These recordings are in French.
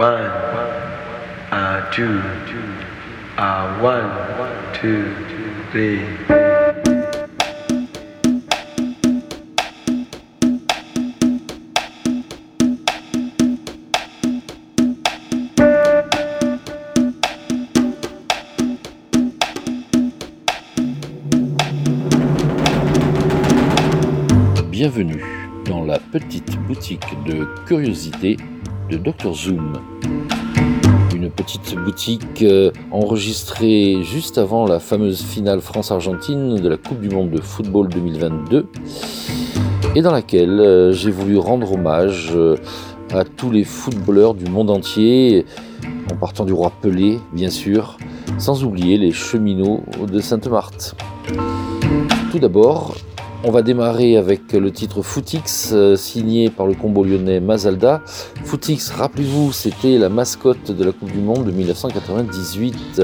One, uh, two, uh, one, two, three. Bienvenue dans la petite boutique de curiosité de Dr Zoom. Une petite boutique euh, enregistrée juste avant la fameuse finale France-Argentine de la Coupe du Monde de football 2022 et dans laquelle euh, j'ai voulu rendre hommage euh, à tous les footballeurs du monde entier, en partant du roi Pelé, bien sûr, sans oublier les cheminots de Sainte-Marthe. Tout d'abord, on va démarrer avec le titre Footix, euh, signé par le combo lyonnais Mazalda. Footix, rappelez-vous, c'était la mascotte de la Coupe du Monde de 1998.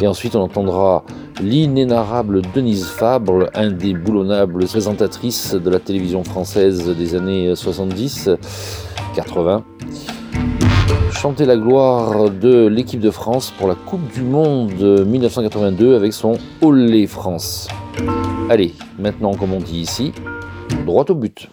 Et ensuite, on entendra l'inénarrable Denise Fabre, indéboulonnable présentatrice de la télévision française des années 70-80 chanter la gloire de l'équipe de France pour la Coupe du Monde 1982 avec son Olé France. Allez, maintenant comme on dit ici, droit au but.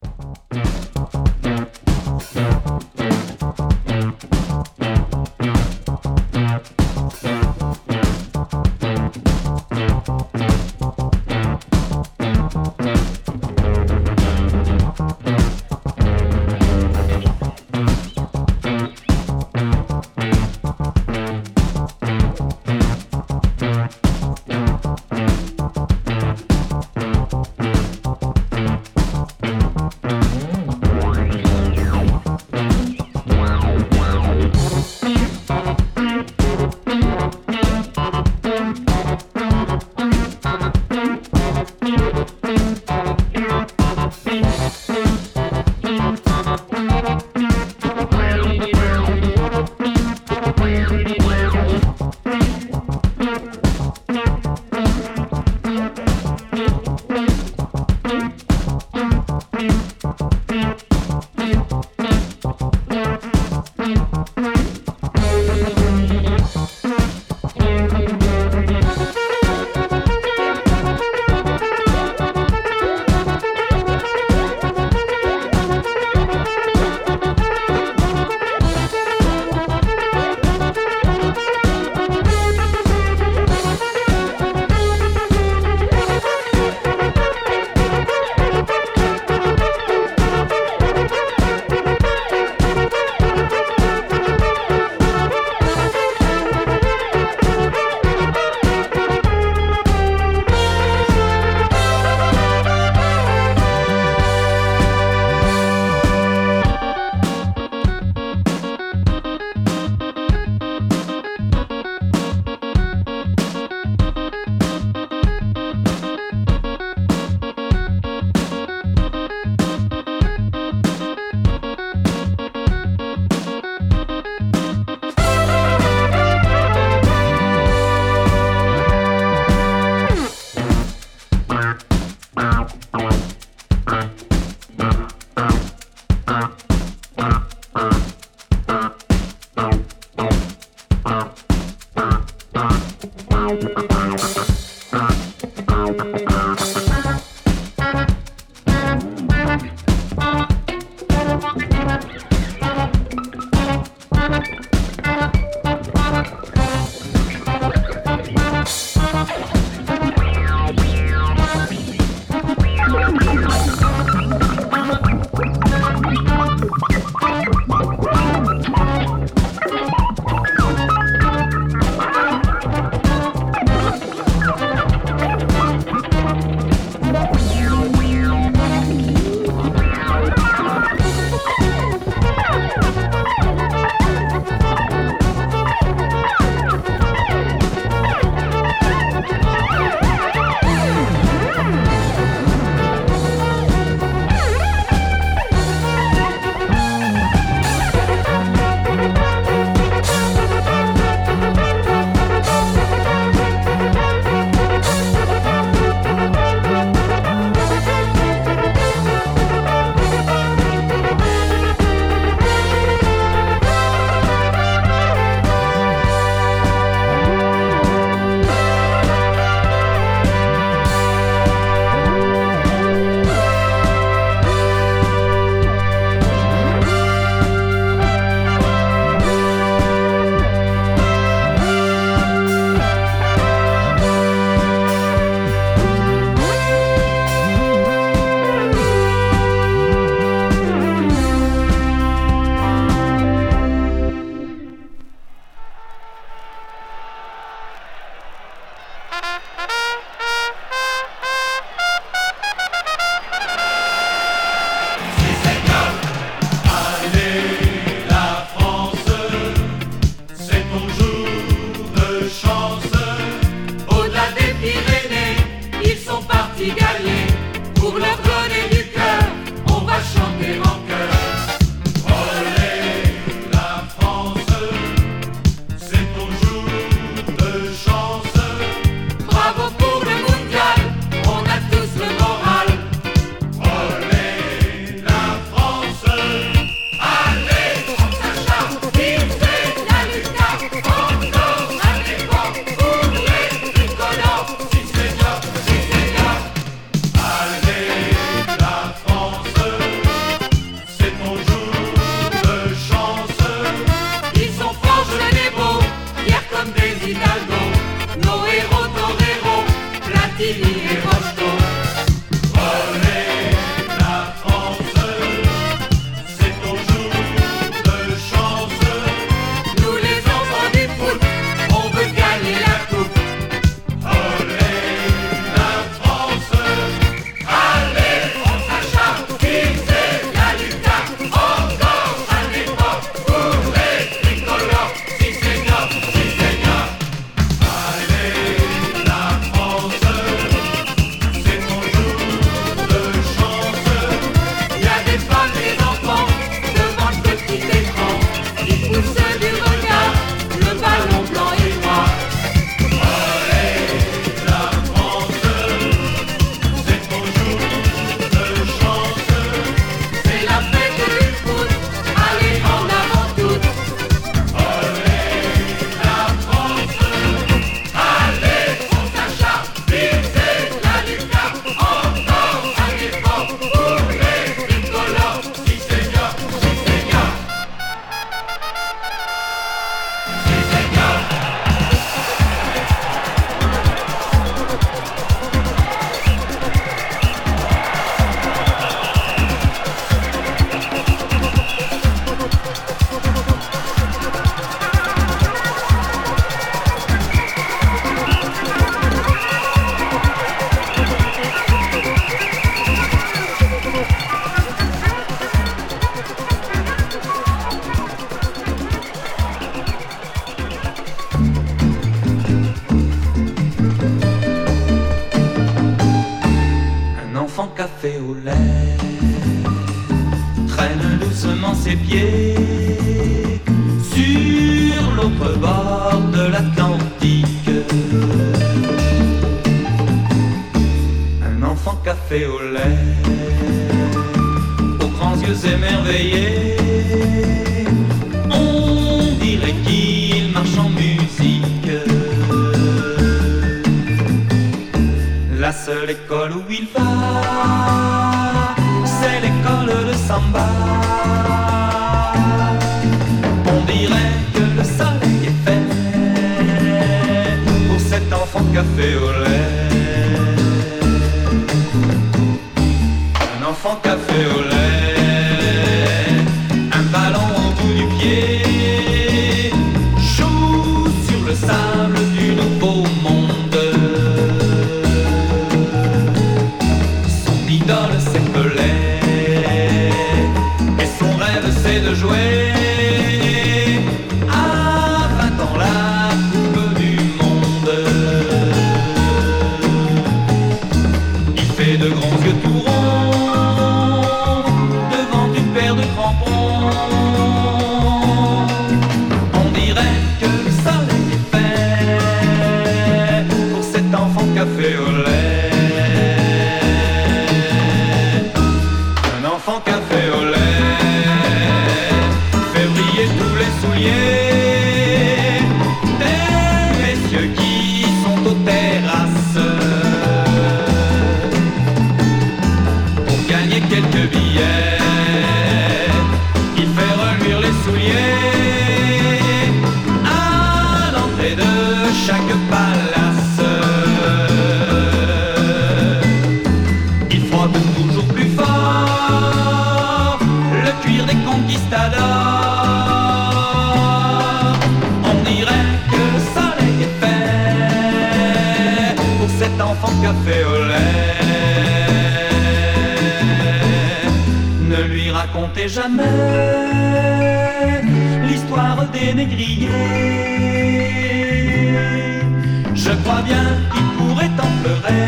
Je crois bien qu'il pourrait en pleurer,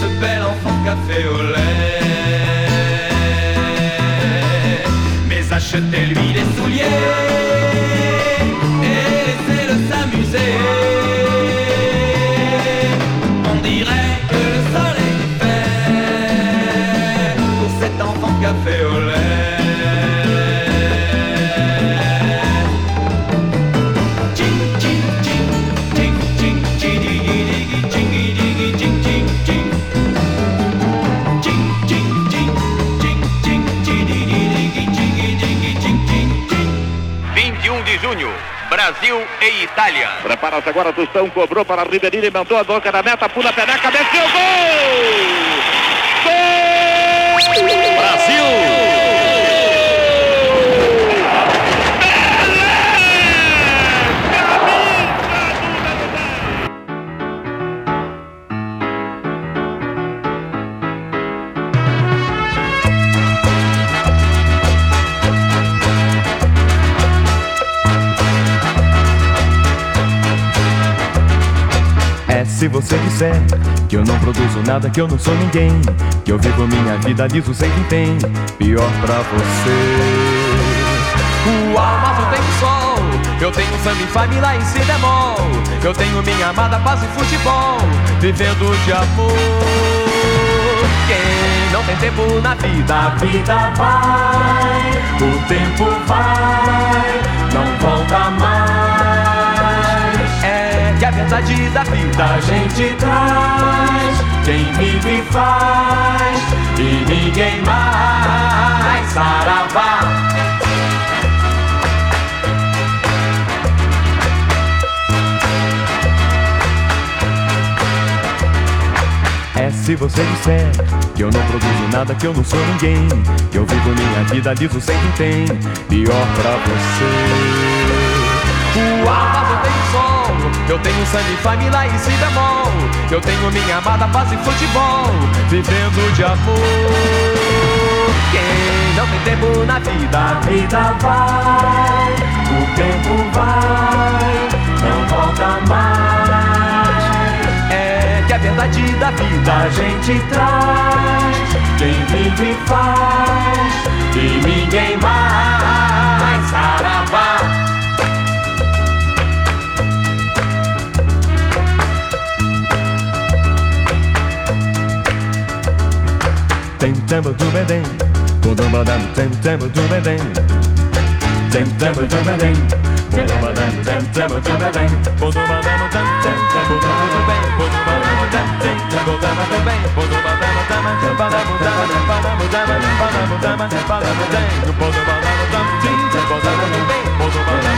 ce bel enfant café au lait. Itália. Prepara-se agora, Tostão cobrou para Ribeirinho, inventou a boca da meta, pula a peneca, desceu! Gol! Se você disser que eu não produzo nada, que eu não sou ninguém, que eu vivo minha vida liso sem quem tem, pior pra você. Uau, mas tenho sol, eu tenho samba em família em si bemol, eu tenho minha amada paz e futebol, vivendo de amor. Quem não tem tempo na vida, a vida vai, o tempo vai, não volta mais. que a verdade da vida a gente traz. Quem vive faz e ninguém mais. Saravá. É se você disser que eu não produzo nada, que eu não sou ninguém, que eu vivo minha vida liso sem quem tem, pior pra você. Uau, eu tenho sangue, família e si bemol. Eu tenho minha amada paz e futebol, vivendo de amor. Quem não tem tempo na vida, a vida vai, o tempo vai, não volta mais. É que a verdade da vida a gente traz. Quem vive faz e ninguém mais. Saravá. Tempo do bedem, quando badam tem tempo do bedem. Tem tempo do bedem, quando badam tem tempo do bedem. Quando badam tem tempo do bem, quando badam tem tempo do bem, quando badam tem badam badam badam badam badam badam badam badam tem quando badam tem tempo do bem, quando badam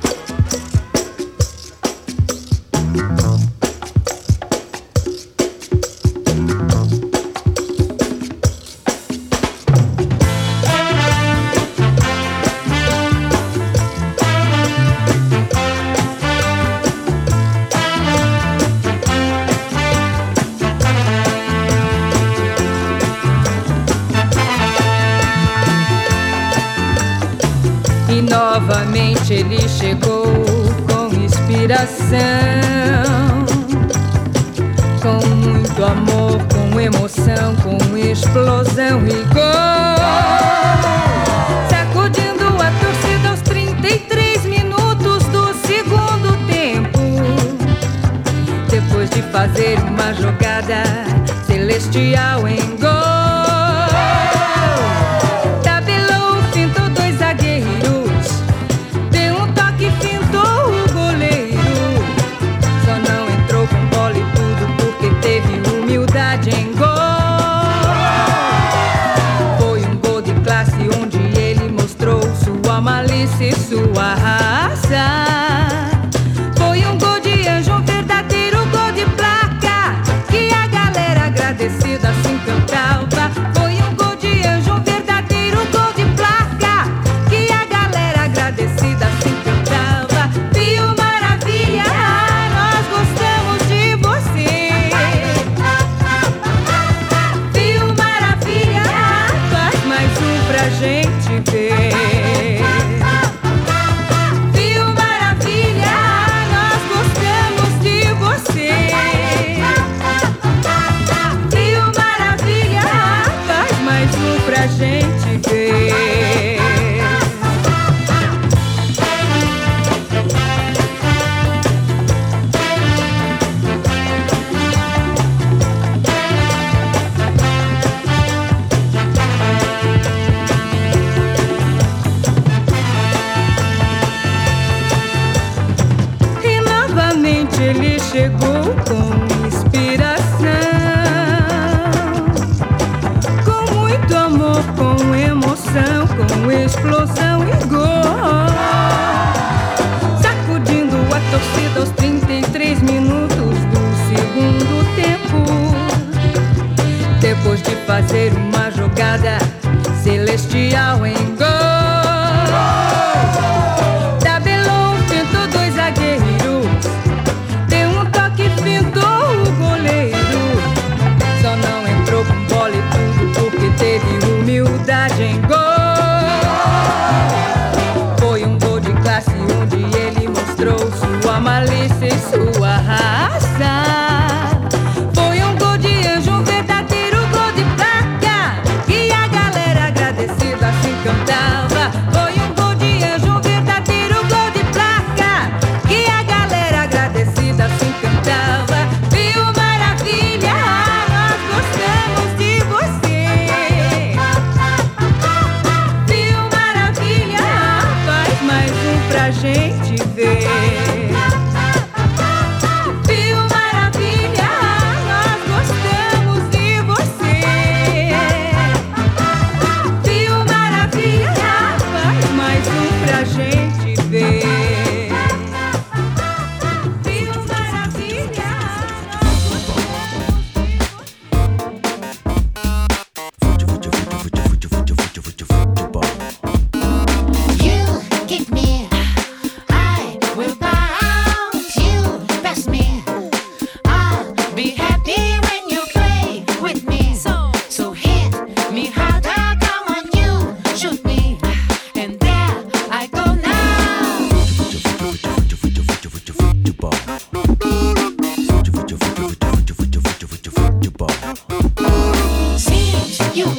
bem, ele chegou com inspiração, com muito amor, com emoção, com explosão e gol. Sacudindo a torcida aos 33 minutos do segundo tempo. Depois de fazer uma jogada celestial em a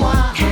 moi.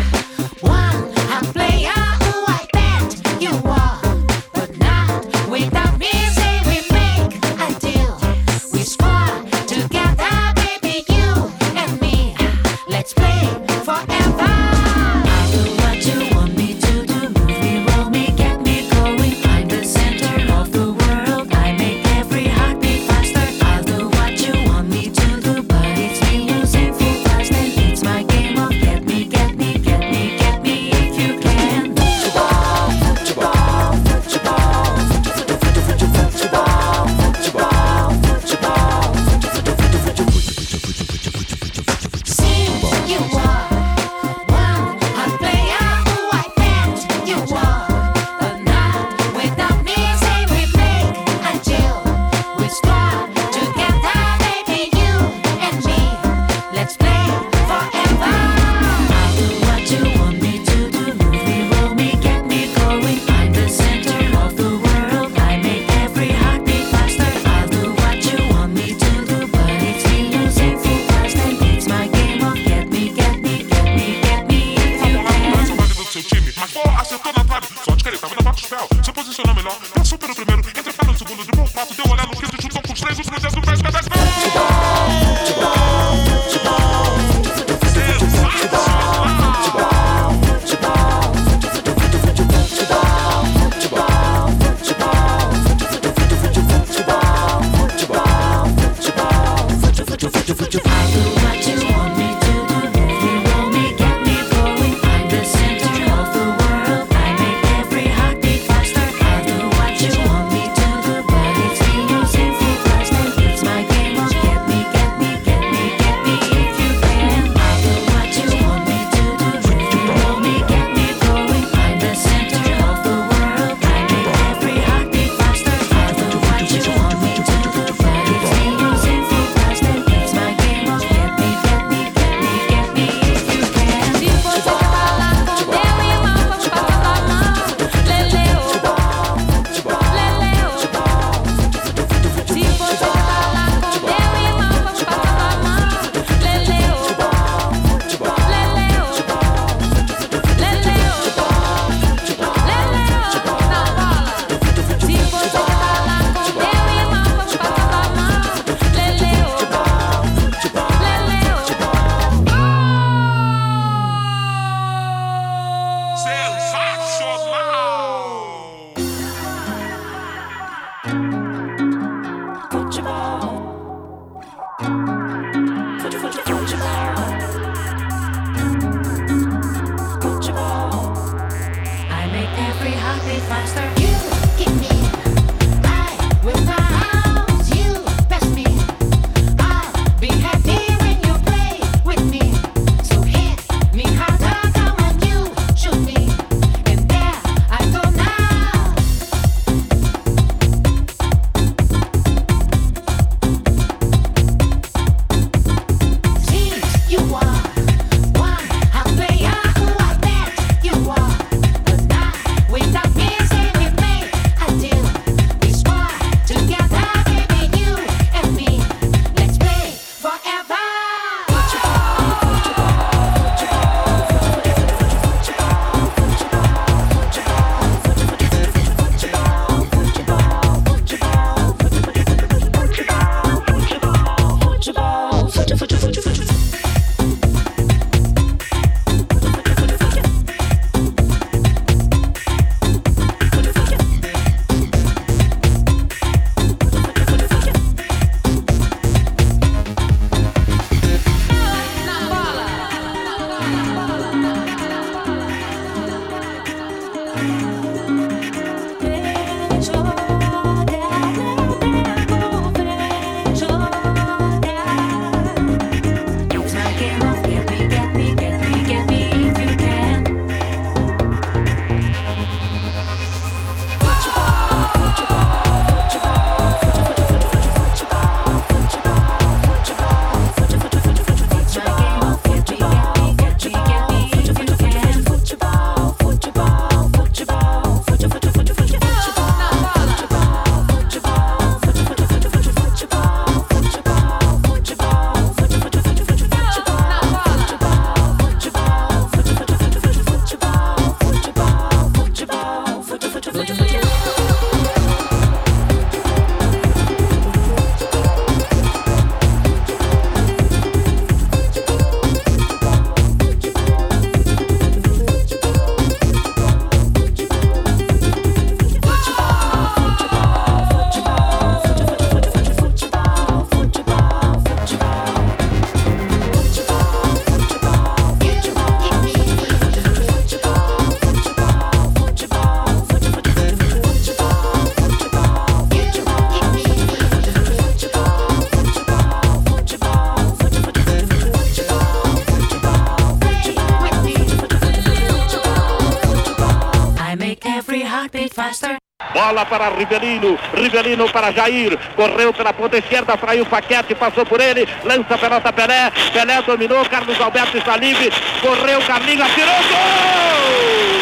Bola para Rivelino, Rivelino para Jair, correu pela ponta esquerda, fraiu Paquete, passou por ele, lança a pelota Pelé, Pelé dominou, Carlos Alberto está livre, correu, Carlinhos, atirou, gol!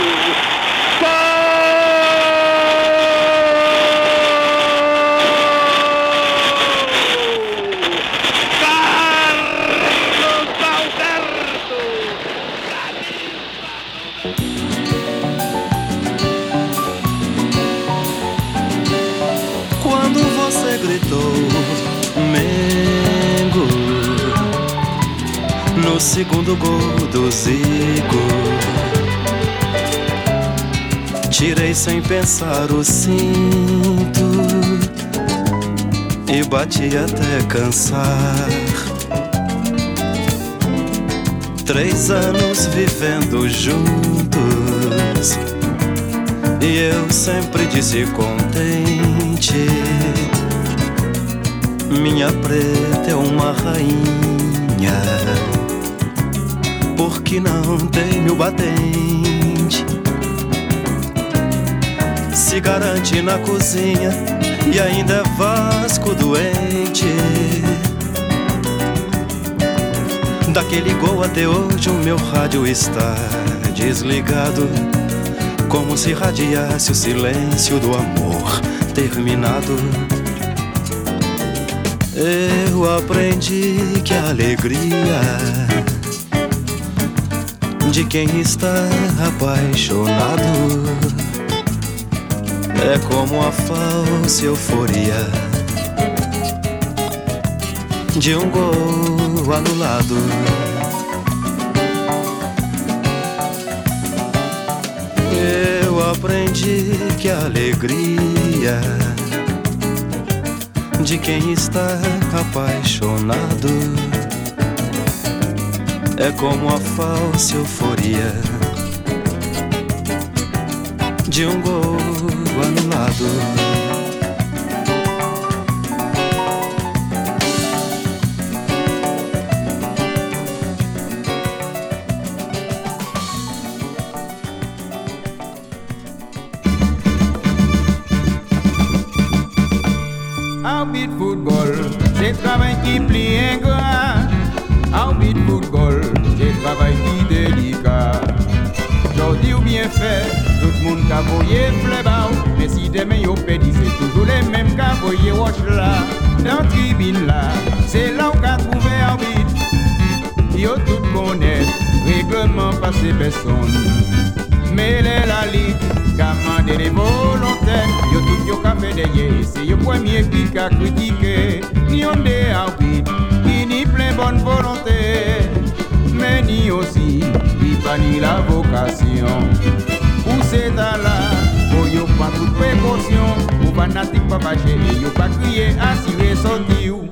O segundo gol do Zico. Tirei sem pensar o cinto e bati até cansar. Três anos vivendo juntos e eu sempre disse contente. Minha preta é uma rainha porque não tem meu batente. Se garante na cozinha e ainda é Vasco doente. Daquele gol até hoje o meu rádio está desligado. Como se radiasse o silêncio do amor terminado. Eu aprendi que a alegria de quem está apaixonado. É como a falsa euforia de um gol anulado. Eu aprendi que a alegria de quem está apaixonado é como a falsa euforia de um gol anulado. I'll beat football, c'est travail qui. Tout le monde a voyé plein de mais si demain il y a c'est toujours les mêmes qui ont voyé. Dans la tribune, c'est là où il y a trouvé un vide. Il y a tout le monde qui connaît, réglement pas ces personnes. Mais les la ligue qui a des volontaires. Il y a tout le monde qui a fait des yeux, c'est le premier qui a critiqué. Il y a des arbitres qui n'y ont pas de bonne volonté, mais ni aussi bannit la vocation. Poussez à la, pour yo pas toute précaution, pour fanatique pas fâché, et yo pas crier, assurer, sortir.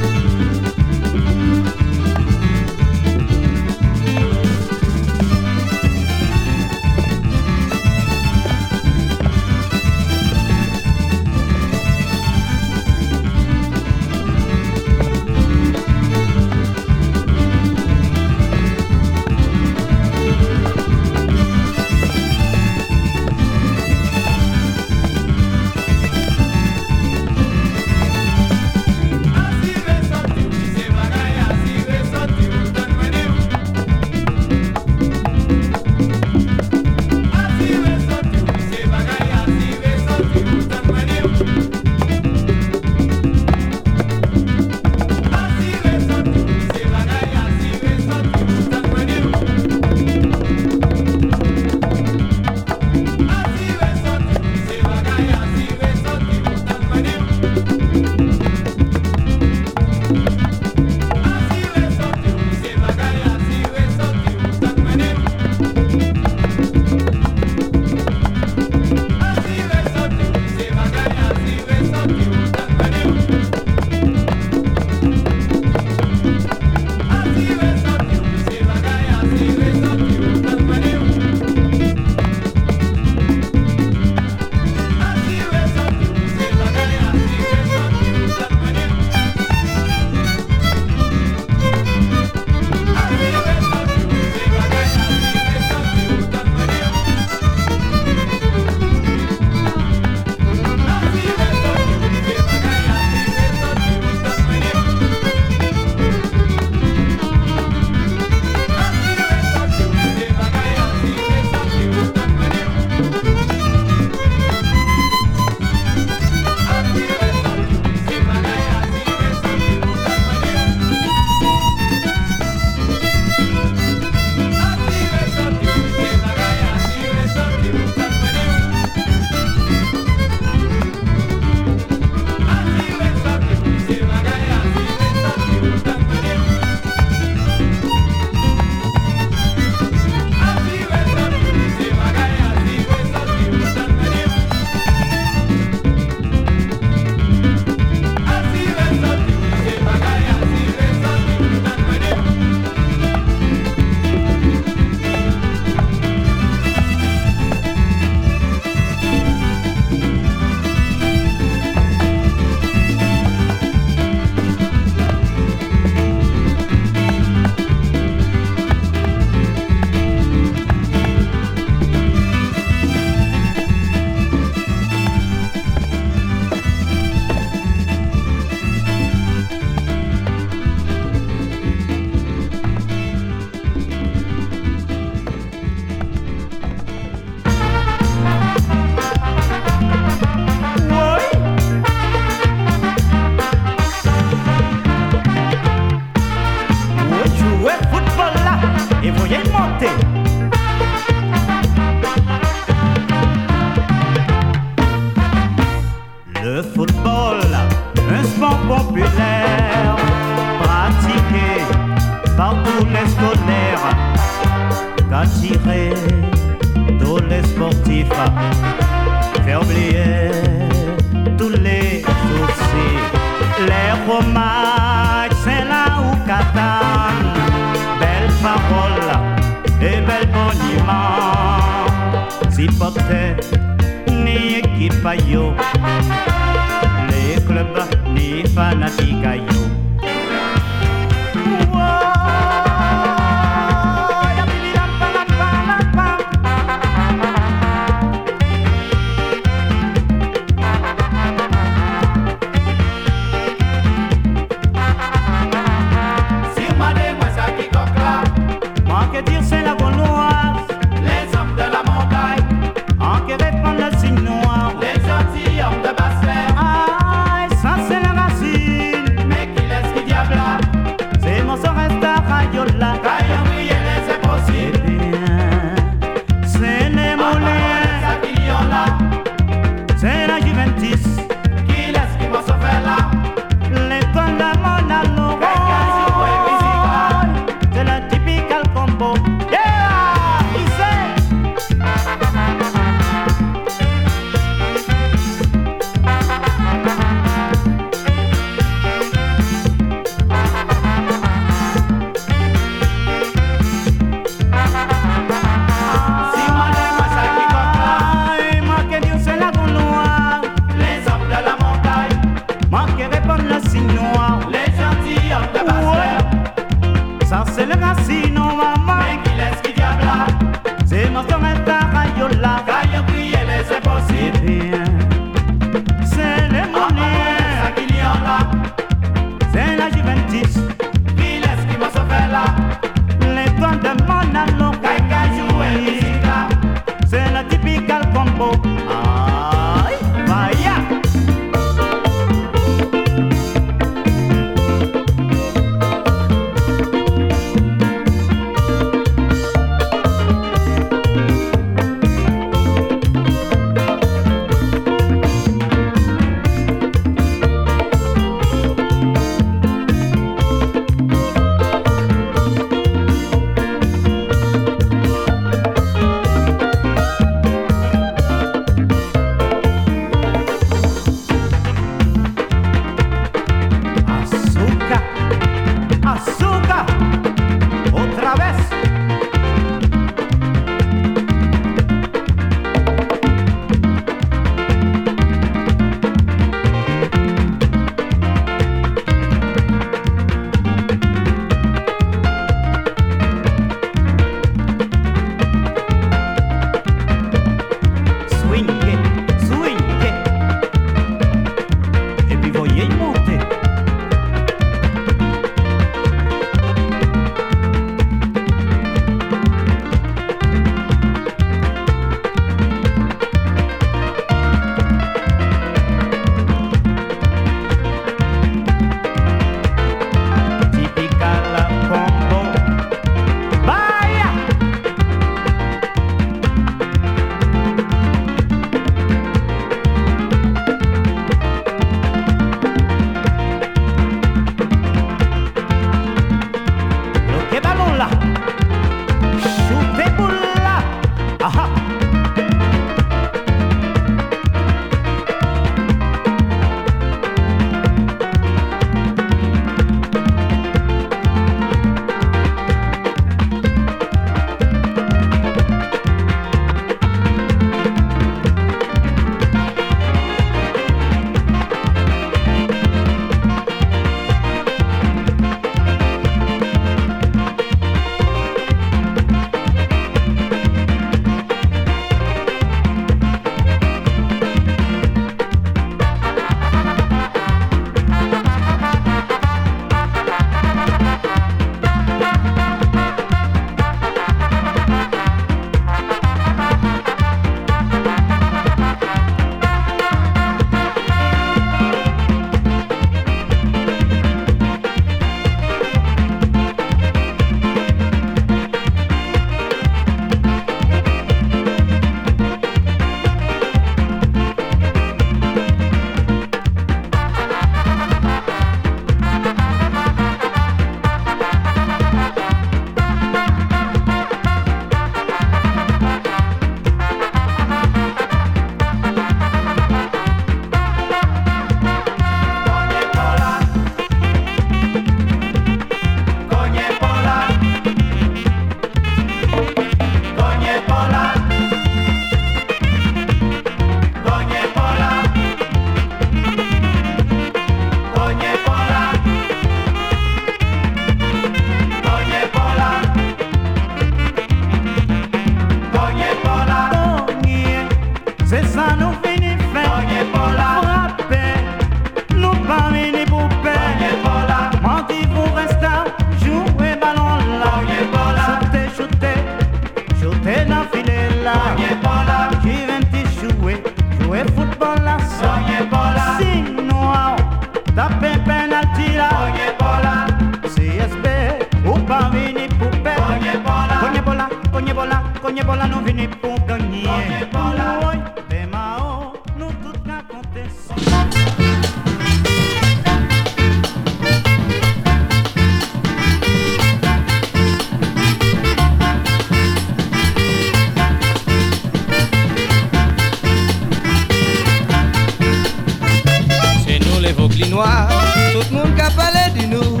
Tout le monde qui a parlé de nous.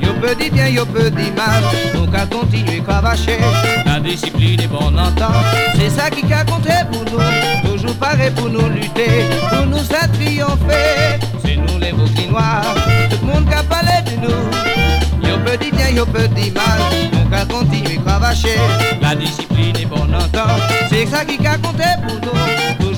Yo peut dire bien, yo peut dire mal, nous qu'à continuer cravacher. La discipline est bon entend, c'est ça qui a compté pour nous. Toujours pareil pour nous lutter, pour nous faire triompher. C'est nous les Vauclinois, tout le monde qui a parlé de nous. Yo peut dire bien, yo peut dire mal, nous qu'à continuer cravacher. La discipline est bon entend, c'est ça qui a compté pour nous.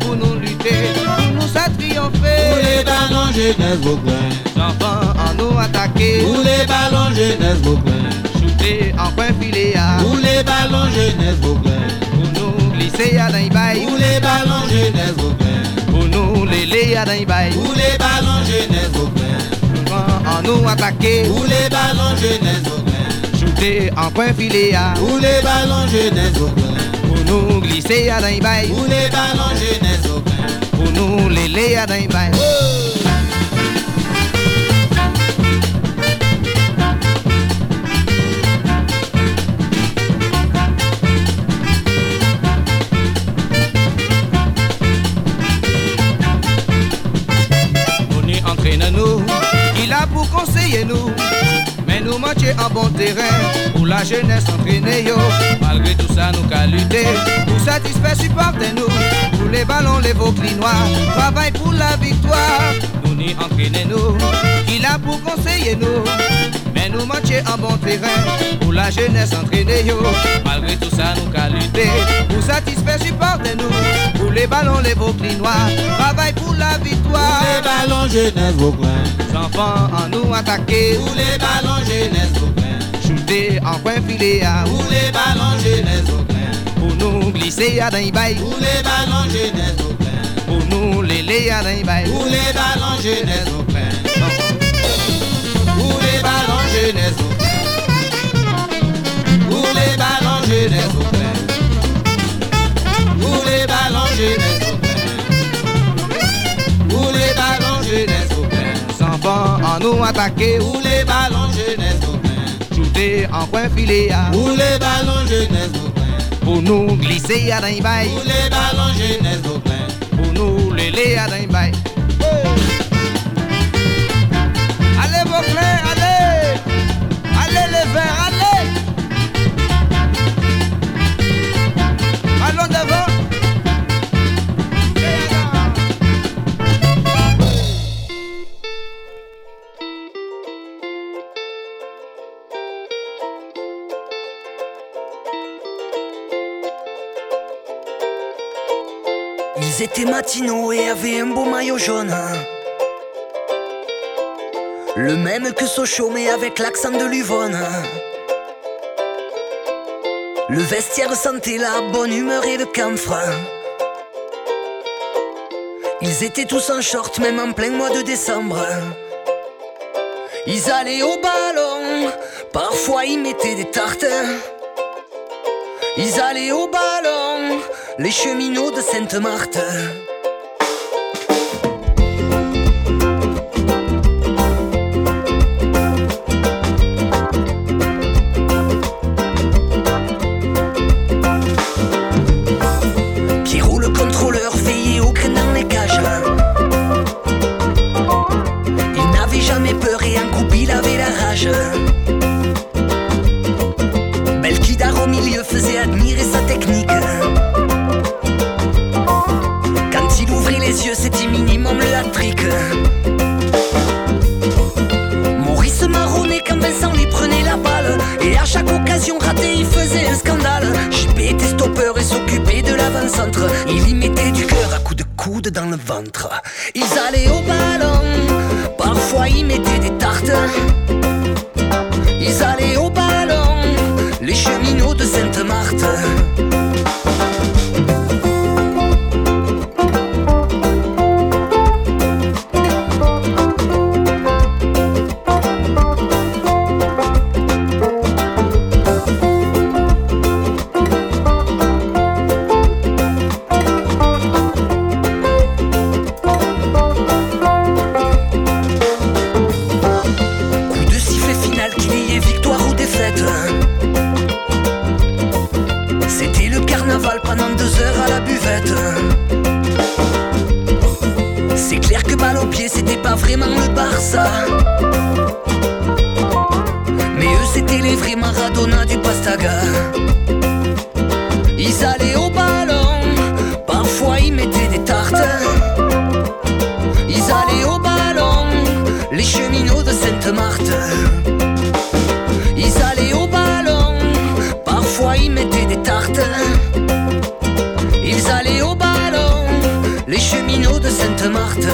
Pour nous lutter, pour nous faire triompher. Où les ballons jeunesse Vauclin enfants en nous attaquer. Où les ballons jeunesse Vauclin Shooter en coin filet à. Où les ballons jeunesse Vauclin Pour nous glisser à bail. Où les ballons jeunesse Vauclin Pour nous léler à bail. Où les ballons jeunesse Enfants en nous attaquer. Où les ballons jeunesse Vauclin Shooter en coin filet à. Où les ballons jeunesse Pour nous glisser à d'un bail. Où les ballons jeunesse Vauclin Pour nous léler à d'un bail. Nous manquons en bon terrain pour la jeunesse entraînée yo. Malgré tout ça, nous qu'à lutter pour satisfaire supporter nous. Pour les ballons, les Vauclinois, travail pour la victoire. Nous n'y entraînez nous, il a pour conseiller nous. Mais nous manquons en bon terrain pour la jeunesse entraînée yo. Malgré tout ça, nous qu'à lutter pour satisfaire supporter nous. Pour les ballons, les Vauclinois, travail pour la victoire. Jeunesse Vauclin enfants en nous attaquer. Où les ballons jeunesse Vauclin Shooter en coin filet à. Où les ballons jeunesse Vauclin Pour nous glisser à d'un bail. Où les ballons jeunesse Vauclin Pour nous léler à d'un bail. Où les ballons jeunesse Vauclin Où les ballons jeunesse Où les ballons jeunesse Où les ballons jeunesse nous attaquer. Où les ballons jeunesse Vauclin Shooter en coin filet à. Où les ballons jeunesse Vauclin Pour nous glisser à d'un. Où les ballons jeunesse Vauclin Pour nous léler à d'un. Allez Vauclin, allez Allez les verts, allez Allons devant Ils étaient matinaux et avaient un beau maillot jaune. Le même que Sochaux, mais avec l'accent de Luvonne. Le vestiaire sentait la bonne humeur et le camphre. Ils étaient tous en short, même en plein mois de décembre. Ils allaient au ballon, parfois ils mettaient des tartes. Ils allaient au ballon, les cheminots de Sainte-Marthe.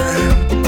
Yeah.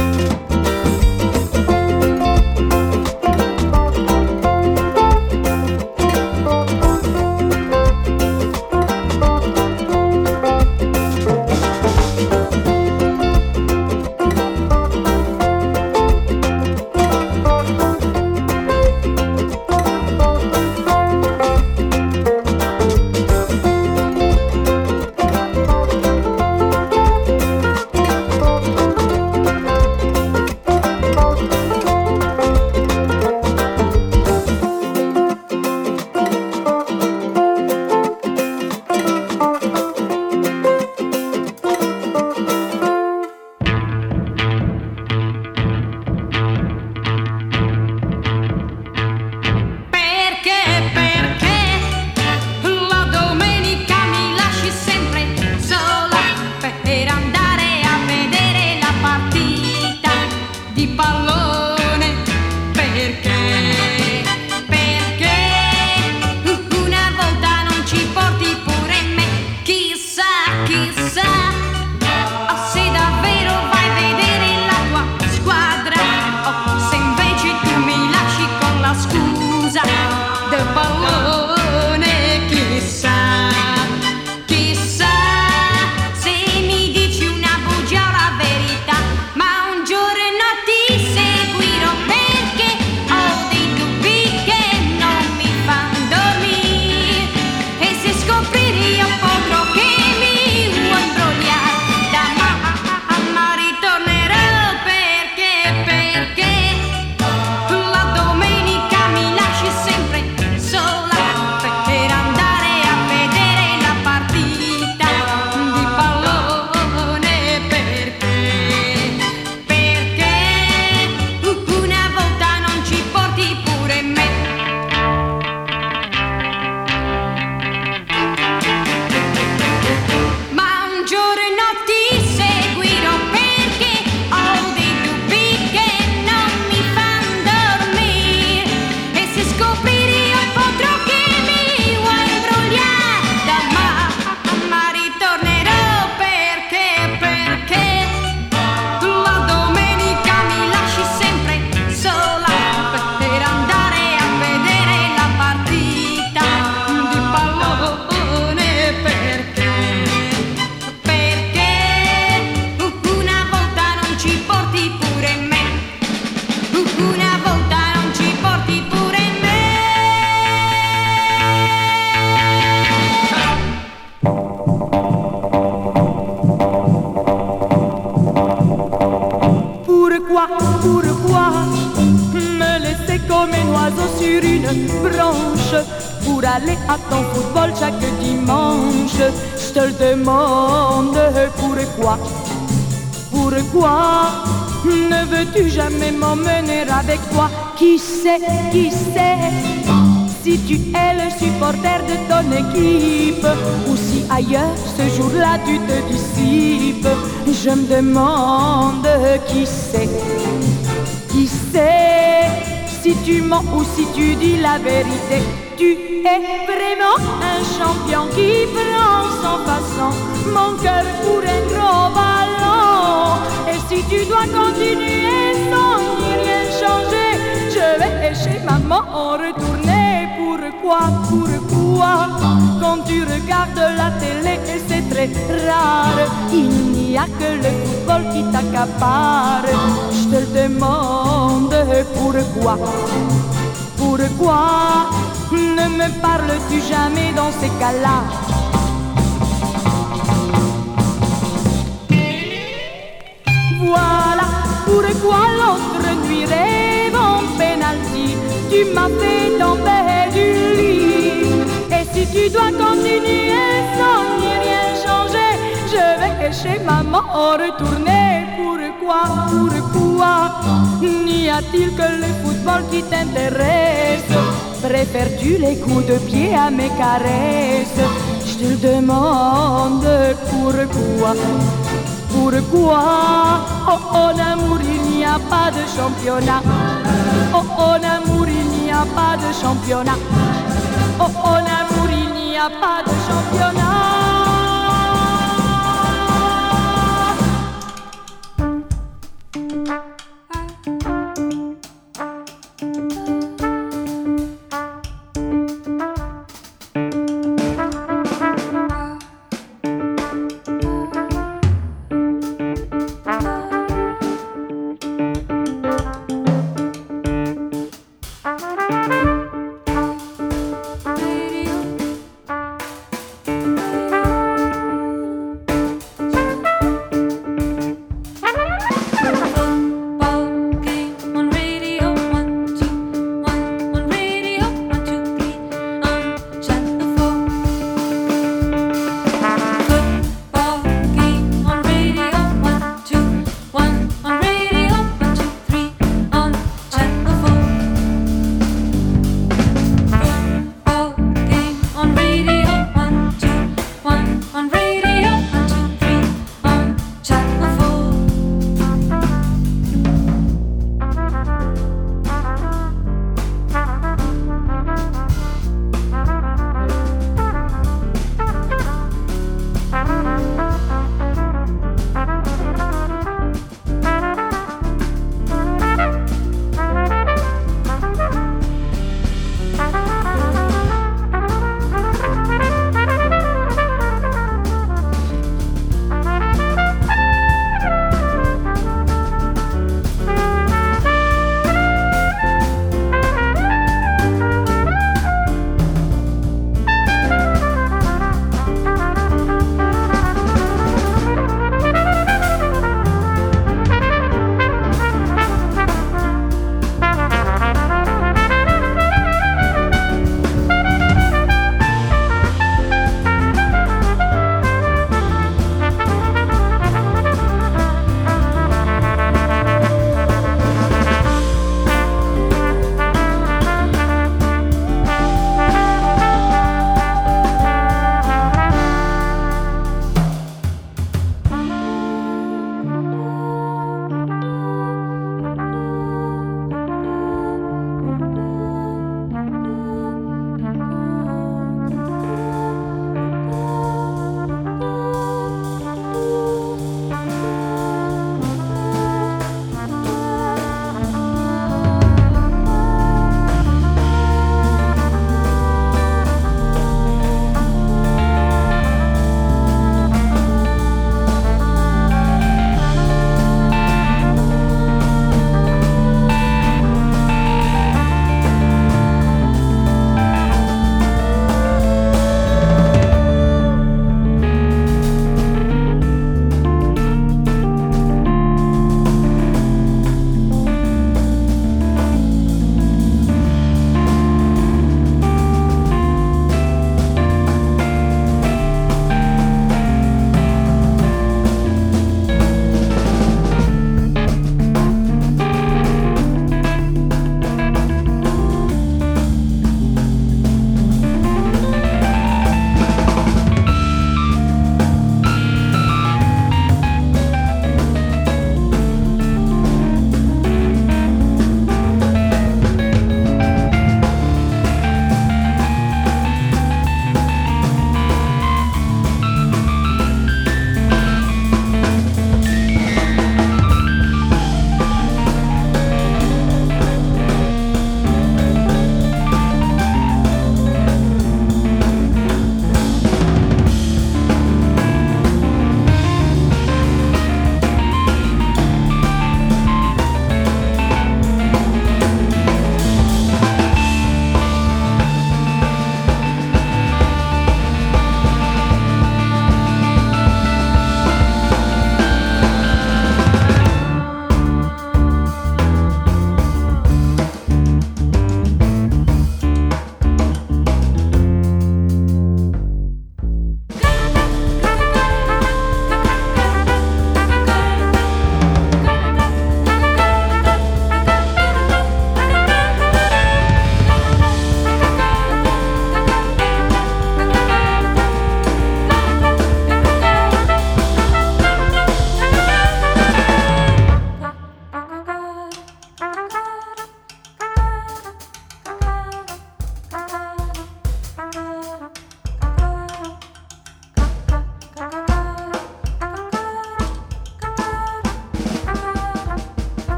qui sait si tu es le supporter de ton équipe ou si ailleurs ce jour-là tu te dissipes. Je me demande qui sait, qui sait si tu mens ou si tu dis la vérité. Tu es vraiment un champion qui prend sans façon mon cœur pour un robot. pourquoi, Quand tu regardes la télé et c'est très rare. Il n'y a que le football qui t'accapare. Je te le demande pourquoi? Pourquoi ne me parles-tu jamais dans ces cas-là? Voilà pourquoi l'autre nuit rêve en penalty Tu m'as fait tomber tu dois continuer sans ni rien changer. Je vais chez maman retourner. Pourquoi, pourquoi N'y a-t-il que le football qui t'intéresse? Préfères-tu les coups de pied à mes caresses? Je te demande pourquoi pourquoi? Oh en oh, amour il n'y a pas de championnat. Oh en oh, amour il n'y a pas de championnat. Oh oh, amour, il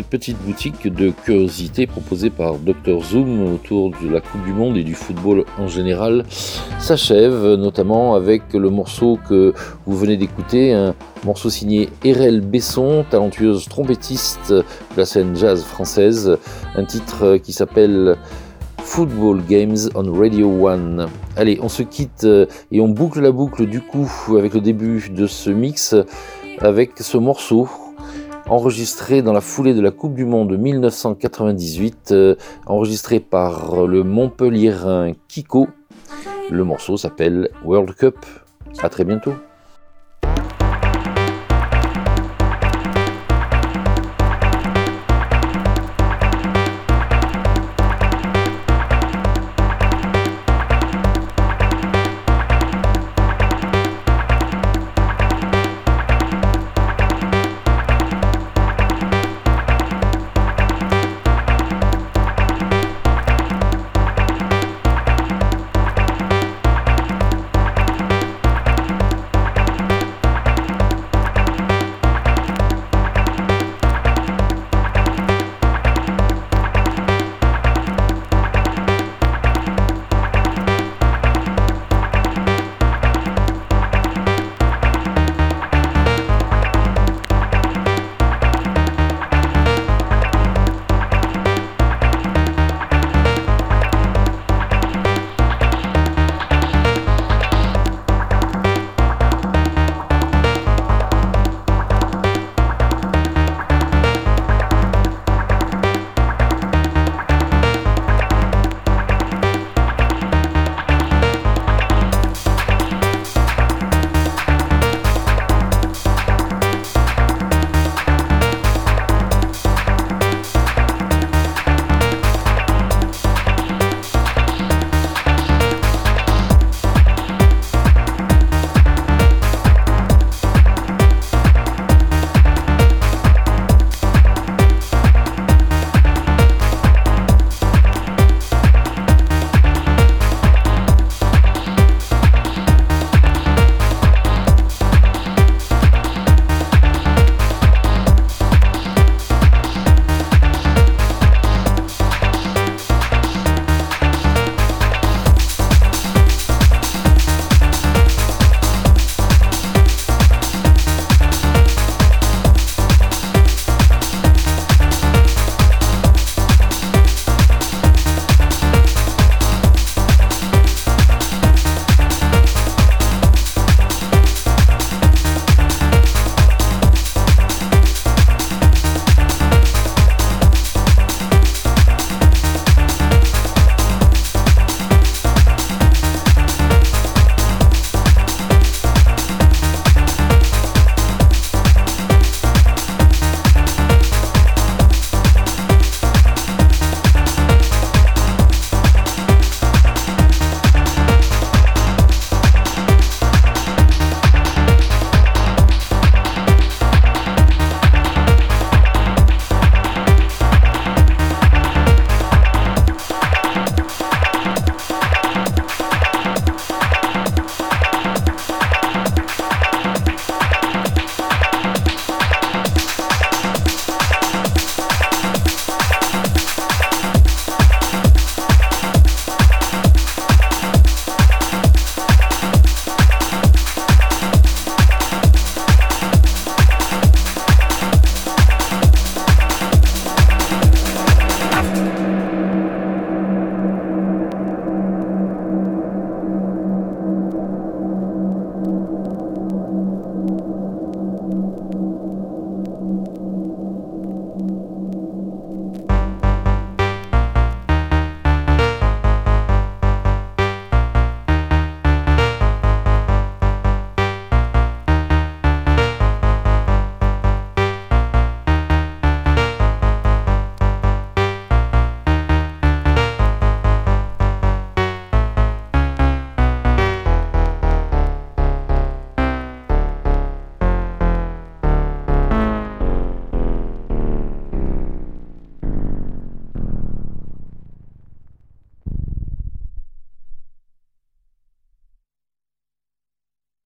petite boutique de curiosités proposée par Dr Zoom autour de la Coupe du Monde et du football en général s'achève, notamment avec le morceau que vous venez d'écouter, un morceau signé Erel Besson, talentueuse trompettiste de la scène jazz française, un titre qui s'appelle Football Games on Radio One. Allez, on se quitte euh, et on boucle la boucle du coup avec le début de ce mix avec ce morceau enregistré dans la foulée de la Coupe du Monde 1998, euh, enregistré par le Montpellierin Kiko. Le morceau s'appelle World Cup. À très bientôt.